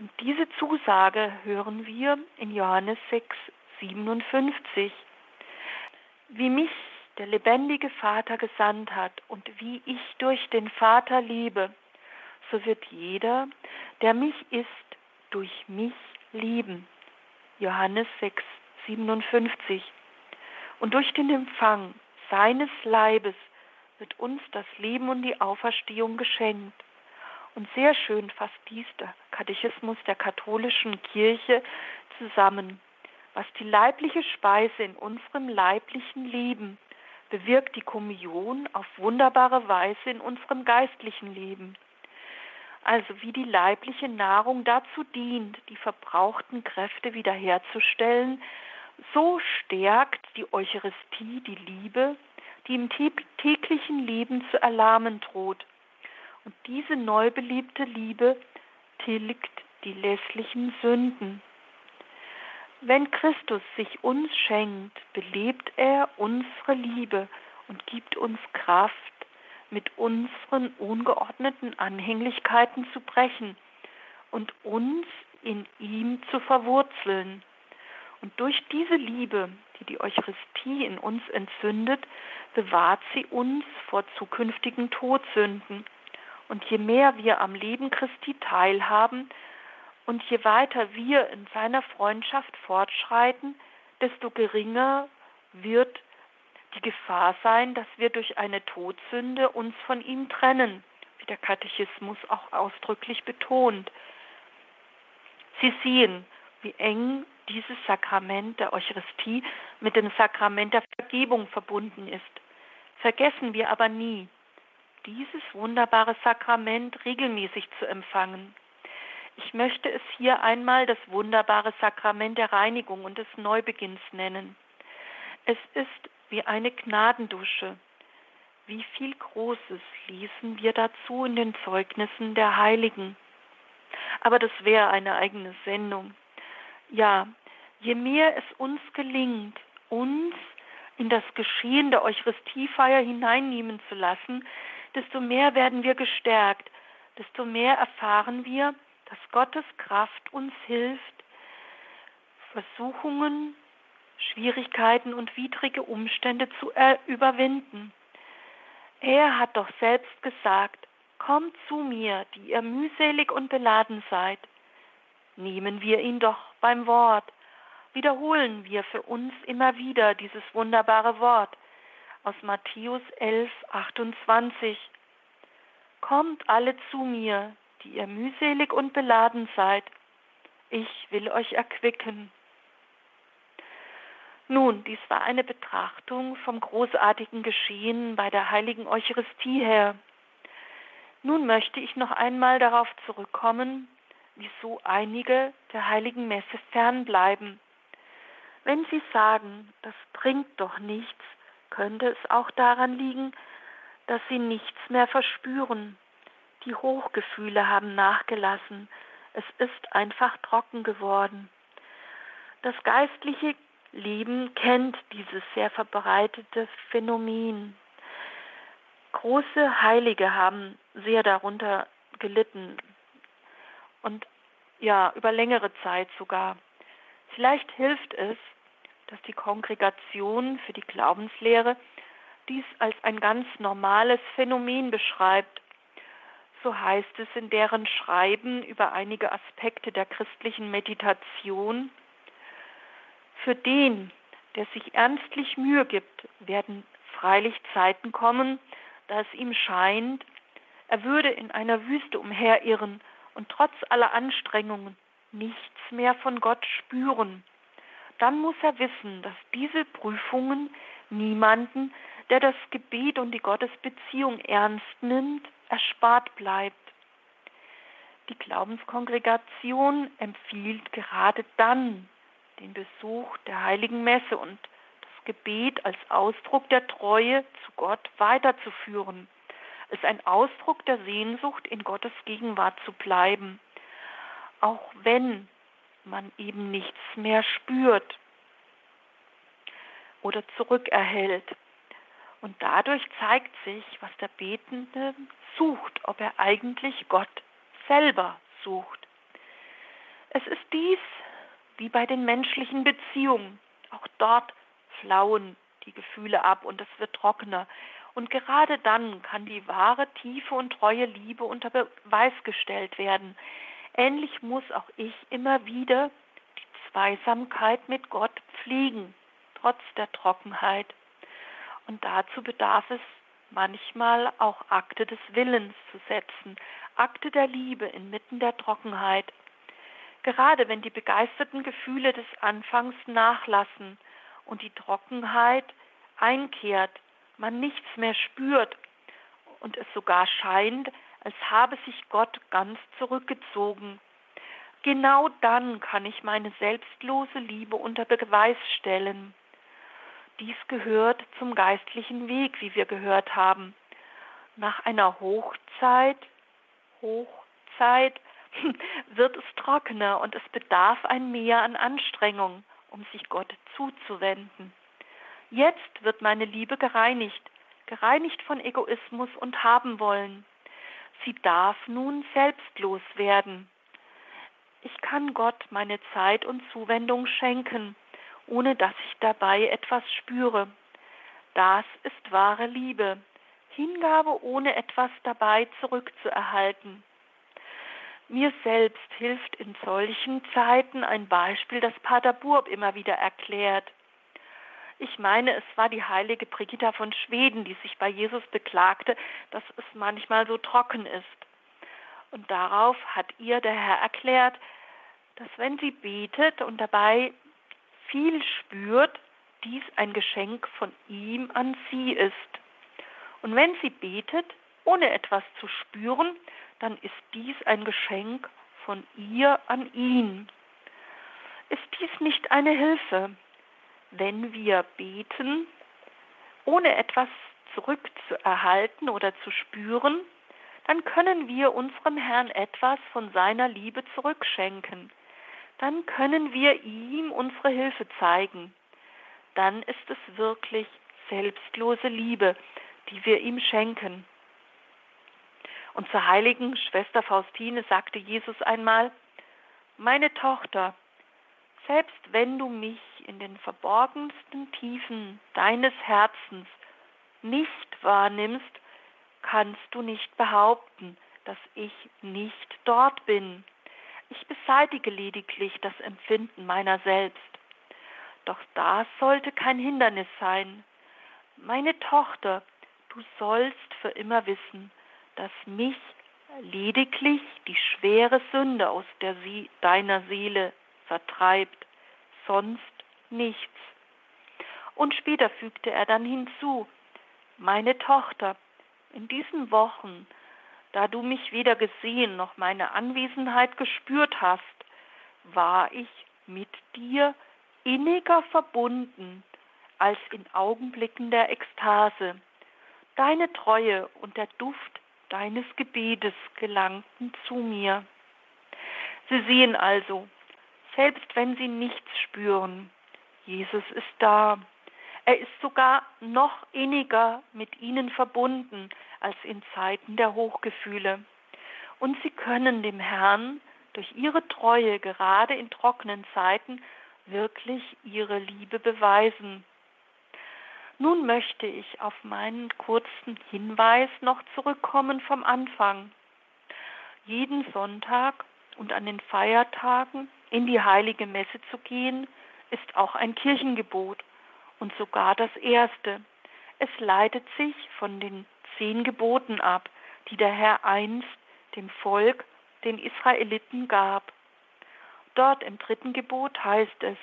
Speaker 2: Und diese Zusage hören wir in Johannes 6, 57. Wie mich der lebendige Vater gesandt hat und wie ich durch den Vater lebe, so wird jeder, der mich isst, durch mich lieben. Johannes 6, 57. Und durch den Empfang seines Leibes wird uns das Leben und die Auferstehung geschenkt. Und sehr schön fasst dies der Katechismus der katholischen Kirche zusammen. Was die leibliche Speise in unserem leiblichen Leben bewirkt die Kommunion auf wunderbare Weise in unserem geistlichen Leben. Also wie die leibliche Nahrung dazu dient, die verbrauchten Kräfte wiederherzustellen, so stärkt die Eucharistie die Liebe, die im täglichen Leben zu erlahmen droht. Und diese neu beliebte Liebe tilgt die lässlichen Sünden. Wenn Christus sich uns schenkt, belebt er unsere Liebe und gibt uns Kraft, mit unseren ungeordneten Anhänglichkeiten zu brechen und uns in ihm zu verwurzeln. Und durch diese Liebe, die die Eucharistie in uns entzündet, bewahrt sie uns vor zukünftigen Todsünden. Und je mehr wir am Leben Christi teilhaben, und je weiter wir in seiner Freundschaft fortschreiten, desto geringer wird die Gefahr sein, dass wir durch eine Todsünde uns von ihm trennen, wie der Katechismus auch ausdrücklich betont. Sie sehen, wie eng dieses Sakrament der Eucharistie mit dem Sakrament der Vergebung verbunden ist. Vergessen wir aber nie, dieses wunderbare Sakrament regelmäßig zu empfangen. Ich möchte es hier einmal das wunderbare Sakrament der Reinigung und des Neubeginns nennen. Es ist wie eine Gnadendusche. Wie viel Großes lesen wir dazu in den Zeugnissen der Heiligen. Aber das wäre eine eigene Sendung. Ja, je mehr es uns gelingt, uns in das Geschehen der Eucharistiefeier hineinnehmen zu lassen, desto mehr werden wir gestärkt, desto mehr erfahren wir, dass Gottes Kraft uns hilft, Versuchungen, Schwierigkeiten und widrige Umstände zu überwinden. Er hat doch selbst gesagt, Kommt zu mir, die ihr mühselig und beladen seid. Nehmen wir ihn doch beim Wort. Wiederholen wir für uns immer wieder dieses wunderbare Wort aus Matthäus 11, 28. Kommt alle zu mir, die ihr mühselig und beladen seid, ich will euch erquicken. Nun, dies war eine Betrachtung vom großartigen Geschehen bei der heiligen Eucharistie her. Nun möchte ich noch einmal darauf zurückkommen, wieso einige der heiligen Messe fernbleiben. Wenn Sie sagen, das bringt doch nichts, könnte es auch daran liegen, dass Sie nichts mehr verspüren, die Hochgefühle haben nachgelassen. Es ist einfach trocken geworden. Das geistliche Leben kennt dieses sehr verbreitete Phänomen. Große Heilige haben sehr darunter gelitten und ja, über längere Zeit sogar. Vielleicht hilft es, dass die Kongregation für die Glaubenslehre dies als ein ganz normales Phänomen beschreibt so heißt es in deren Schreiben über einige Aspekte der christlichen Meditation. Für den, der sich ernstlich Mühe gibt, werden freilich Zeiten kommen, da es ihm scheint, er würde in einer Wüste umherirren und trotz aller Anstrengungen nichts mehr von Gott spüren. Dann muss er wissen, dass diese Prüfungen niemanden, der das Gebet und die Gottesbeziehung ernst nimmt, erspart bleibt. Die Glaubenskongregation empfiehlt gerade dann den Besuch der heiligen Messe und das Gebet als Ausdruck der Treue zu Gott weiterzuführen, als ein Ausdruck der Sehnsucht, in Gottes Gegenwart zu bleiben, auch wenn man eben nichts mehr spürt oder zurückerhält. Und dadurch zeigt sich, was der Betende sucht, ob er eigentlich Gott selber sucht. Es ist dies wie bei den menschlichen Beziehungen. Auch dort flauen die Gefühle ab und es wird trockener. Und gerade dann kann die wahre, tiefe und treue Liebe unter Beweis gestellt werden. Ähnlich muss auch ich immer wieder die Zweisamkeit mit Gott pflegen, trotz der Trockenheit. Und dazu bedarf es manchmal auch Akte des Willens zu setzen, Akte der Liebe inmitten der Trockenheit. Gerade wenn die begeisterten Gefühle des Anfangs nachlassen und die Trockenheit einkehrt, man nichts mehr spürt und es sogar scheint, als habe sich Gott ganz zurückgezogen. Genau dann kann ich meine selbstlose Liebe unter Beweis stellen. Dies gehört zum geistlichen Weg, wie wir gehört haben. Nach einer Hochzeit, Hochzeit, [LAUGHS] wird es trockener und es bedarf ein Mehr an Anstrengung, um sich Gott zuzuwenden. Jetzt wird meine Liebe gereinigt, gereinigt von Egoismus und haben wollen. Sie darf nun selbstlos werden. Ich kann Gott meine Zeit und Zuwendung schenken, ohne dass ich dabei etwas spüre. Das ist wahre Liebe, Hingabe ohne etwas dabei zurückzuerhalten. Mir selbst hilft in solchen Zeiten ein Beispiel, das Pater Burb immer wieder erklärt. Ich meine, es war die heilige Brigitta von Schweden, die sich bei Jesus beklagte, dass es manchmal so trocken ist. Und darauf hat ihr der Herr erklärt, dass wenn sie betet und dabei viel spürt, dies ein Geschenk von ihm an sie ist. Und wenn sie betet, ohne etwas zu spüren, dann ist dies ein Geschenk von ihr an ihn. Ist dies nicht eine Hilfe, wenn wir beten, ohne etwas zurückzuerhalten oder zu spüren, dann können wir unserem Herrn etwas von seiner Liebe zurückschenken. Dann können wir ihm unsere Hilfe zeigen. Dann ist es wirklich selbstlose Liebe, die wir ihm schenken. Und zur heiligen Schwester Faustine sagte Jesus einmal, meine Tochter, selbst wenn du mich in den verborgensten Tiefen deines Herzens nicht wahrnimmst, kannst du nicht behaupten, dass ich nicht dort bin. Ich beseitige lediglich das Empfinden meiner selbst. Doch das sollte kein Hindernis sein. Meine Tochter, du sollst für immer wissen, dass mich lediglich die schwere Sünde aus der Sie deiner Seele vertreibt, sonst nichts. Und später fügte er dann hinzu, meine Tochter, in diesen Wochen, da du mich weder gesehen noch meine Anwesenheit gespürt hast, war ich mit dir inniger verbunden als in Augenblicken der Ekstase. Deine Treue und der Duft deines Gebetes gelangten zu mir. Sie sehen also, selbst wenn sie nichts spüren, Jesus ist da. Er ist sogar noch inniger mit ihnen verbunden als in Zeiten der Hochgefühle. Und sie können dem Herrn durch ihre Treue gerade in trockenen Zeiten wirklich ihre Liebe beweisen. Nun möchte ich auf meinen kurzen Hinweis noch zurückkommen vom Anfang. Jeden Sonntag und an den Feiertagen in die heilige Messe zu gehen, ist auch ein Kirchengebot und sogar das erste. Es leitet sich von den zehn Geboten ab, die der Herr einst dem Volk, den Israeliten gab. Dort im dritten Gebot heißt es,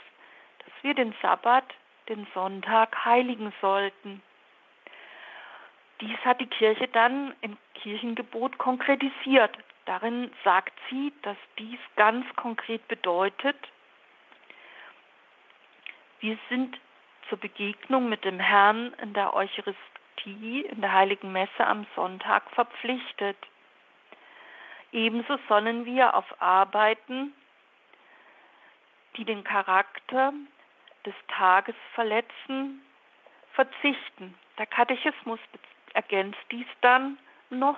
Speaker 2: dass wir den Sabbat den Sonntag heiligen sollten. Dies hat die Kirche dann im Kirchengebot konkretisiert. Darin sagt sie, dass dies ganz konkret bedeutet, wir sind zur Begegnung mit dem Herrn in der Eucharistie, in der heiligen Messe am Sonntag verpflichtet. Ebenso sollen wir auf Arbeiten, die den Charakter des Tages verletzen, verzichten. Der Katechismus ergänzt dies dann noch.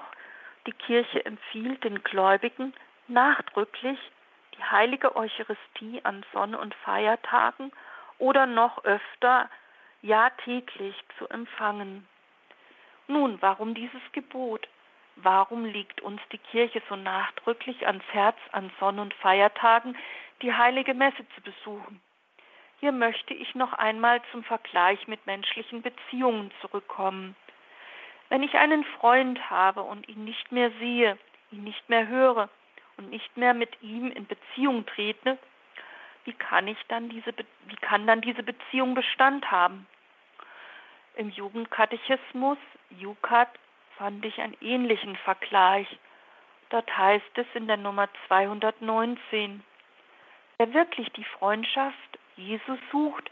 Speaker 2: Die Kirche empfiehlt den Gläubigen nachdrücklich, die heilige Eucharistie an Sonne- und Feiertagen oder noch öfter, ja täglich zu empfangen. Nun, warum dieses Gebot? Warum liegt uns die Kirche so nachdrücklich ans Herz, an Sonn- und Feiertagen die heilige Messe zu besuchen? Hier möchte ich noch einmal zum Vergleich mit menschlichen Beziehungen zurückkommen. Wenn ich einen Freund habe und ihn nicht mehr sehe, ihn nicht mehr höre und nicht mehr mit ihm in Beziehung trete, wie kann ich dann diese wie kann dann diese Beziehung Bestand haben? Im Jugendkatechismus Jukat fand ich einen ähnlichen Vergleich. Dort heißt es in der Nummer 219, wer wirklich die Freundschaft Jesus sucht,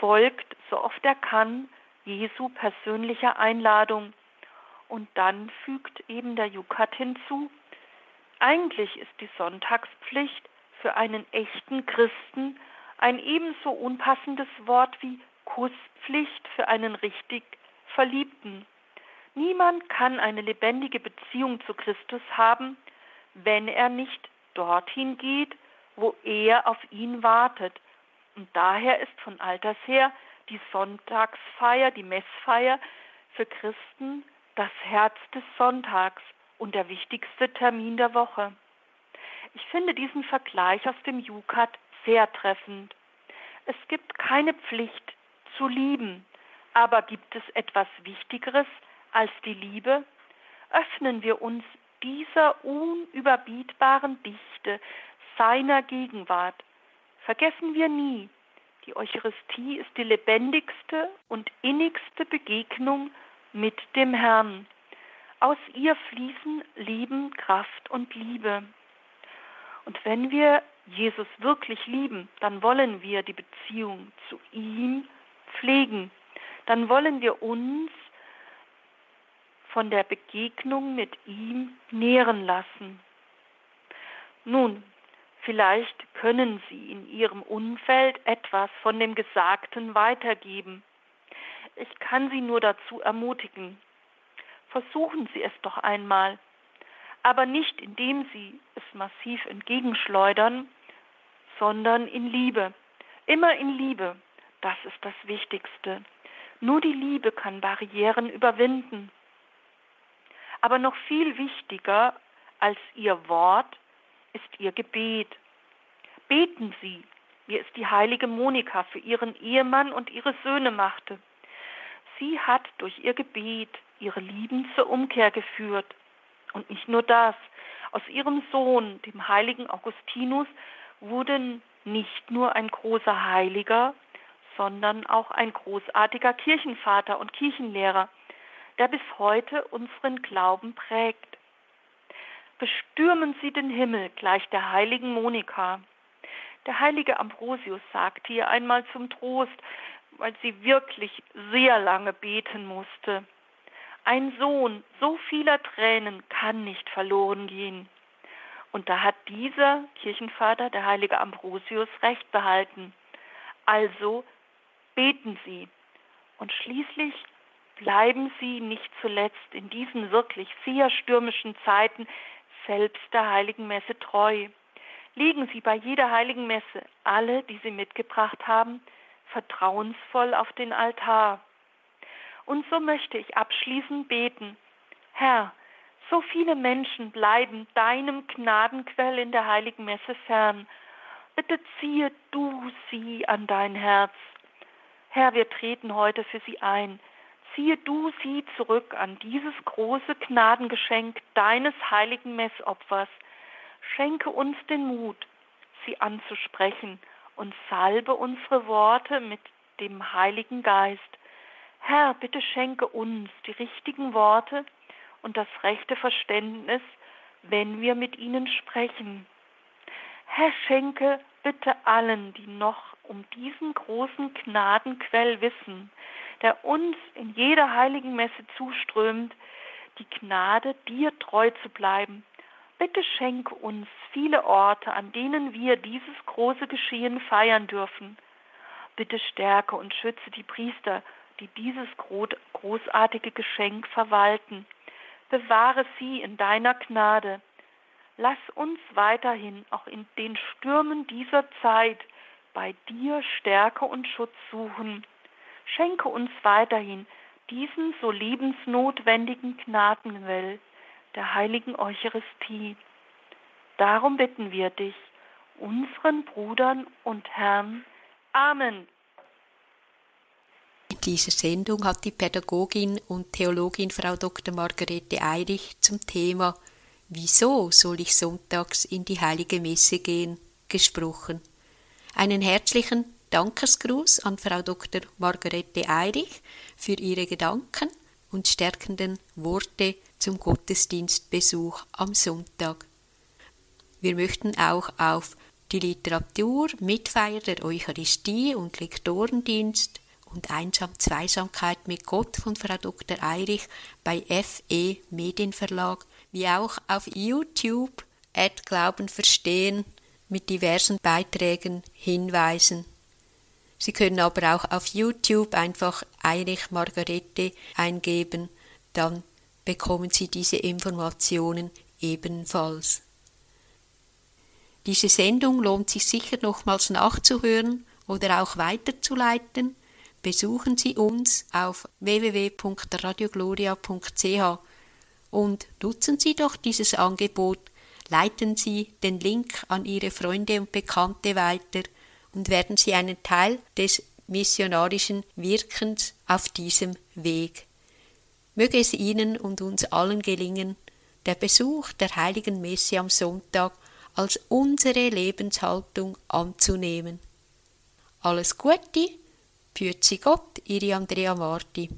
Speaker 2: folgt, so oft er kann, Jesu persönlicher Einladung. Und dann fügt eben der Jukat hinzu, eigentlich ist die Sonntagspflicht für einen echten Christen ein ebenso unpassendes Wort wie Kusspflicht für einen richtig Verliebten. Niemand kann eine lebendige Beziehung zu Christus haben, wenn er nicht dorthin geht, wo er auf ihn wartet. Und daher ist von alters her die Sonntagsfeier, die Messfeier für Christen das Herz des Sonntags und der wichtigste Termin der Woche. Ich finde diesen Vergleich aus dem Jukat sehr treffend. Es gibt keine Pflicht zu lieben, aber gibt es etwas Wichtigeres als die Liebe, öffnen wir uns dieser unüberbietbaren Dichte seiner Gegenwart. Vergessen wir nie, die Eucharistie ist die lebendigste und innigste Begegnung mit dem Herrn. Aus ihr fließen Leben, Kraft und Liebe. Und wenn wir Jesus wirklich lieben, dann wollen wir die Beziehung zu ihm pflegen. Dann wollen wir uns von der Begegnung mit ihm nähren lassen. Nun, vielleicht können Sie in Ihrem Umfeld etwas von dem Gesagten weitergeben. Ich kann Sie nur dazu ermutigen. Versuchen Sie es doch einmal, aber nicht indem Sie es massiv entgegenschleudern, sondern in Liebe. Immer in Liebe. Das ist das Wichtigste. Nur die Liebe kann Barrieren überwinden. Aber noch viel wichtiger als ihr Wort ist ihr Gebet. Beten Sie, wie es die heilige Monika für ihren Ehemann und ihre Söhne machte. Sie hat durch ihr Gebet ihre Lieben zur Umkehr geführt. Und nicht nur das, aus ihrem Sohn, dem heiligen Augustinus, wurde nicht nur ein großer Heiliger, sondern auch ein großartiger Kirchenvater und Kirchenlehrer der bis heute unseren Glauben prägt. Bestürmen Sie den Himmel gleich der heiligen Monika. Der heilige Ambrosius sagte ihr einmal zum Trost, weil sie wirklich sehr lange beten musste. Ein Sohn so vieler Tränen kann nicht verloren gehen. Und da hat dieser Kirchenvater, der heilige Ambrosius, recht behalten. Also beten Sie. Und schließlich bleiben Sie nicht zuletzt in diesen wirklich sehr stürmischen Zeiten selbst der heiligen Messe treu. Legen Sie bei jeder heiligen Messe alle, die Sie mitgebracht haben, vertrauensvoll auf den Altar. Und so möchte ich abschließend beten. Herr, so viele Menschen bleiben deinem Gnadenquell in der heiligen Messe fern. Bitte ziehe du sie an dein Herz. Herr, wir treten heute für sie ein ziehe du sie zurück an dieses große Gnadengeschenk deines heiligen Messopfers. Schenke uns den Mut, sie anzusprechen und salbe unsere Worte mit dem Heiligen Geist. Herr, bitte schenke uns die richtigen Worte und das rechte Verständnis, wenn wir mit ihnen sprechen. Herr, schenke bitte allen, die noch um diesen großen Gnadenquell wissen, der uns in jeder heiligen Messe zuströmt, die Gnade, dir treu zu bleiben. Bitte schenke uns viele Orte, an denen wir dieses große Geschehen feiern dürfen. Bitte stärke und schütze die Priester, die dieses großartige Geschenk verwalten. Bewahre sie in deiner Gnade. Lass uns weiterhin auch in den Stürmen dieser Zeit bei dir Stärke und Schutz suchen. Schenke uns weiterhin diesen so liebensnotwendigen Gnadenwell der heiligen Eucharistie. Darum bitten wir dich, unseren Brudern und Herrn. Amen.
Speaker 1: In dieser Sendung hat die Pädagogin und Theologin Frau Dr. Margarete Eirich zum Thema Wieso soll ich sonntags in die heilige Messe gehen? gesprochen. Einen herzlichen Dankesgruß an Frau Dr. Margarete Eirich für ihre Gedanken und stärkenden Worte zum Gottesdienstbesuch am Sonntag. Wir möchten auch auf die Literatur Mitfeier der Eucharistie und Lektorendienst und Einsam-Zweisamkeit mit Gott von Frau Dr. Eirich bei FE Medienverlag, wie auch auf YouTube Ad Glauben verstehen mit diversen Beiträgen hinweisen. Sie können aber auch auf YouTube einfach Eirich Margarete eingeben, dann bekommen Sie diese Informationen ebenfalls. Diese Sendung lohnt sich sicher nochmals nachzuhören oder auch weiterzuleiten. Besuchen Sie uns auf www.radiogloria.ch und nutzen Sie doch dieses Angebot, leiten Sie den Link an Ihre Freunde und Bekannte weiter und werden Sie einen Teil des missionarischen Wirkens auf diesem Weg. Möge es Ihnen und uns allen gelingen, der Besuch der heiligen Messe am Sonntag als unsere Lebenshaltung anzunehmen. Alles Gute, für Sie Gott, Ihre Andrea Marti.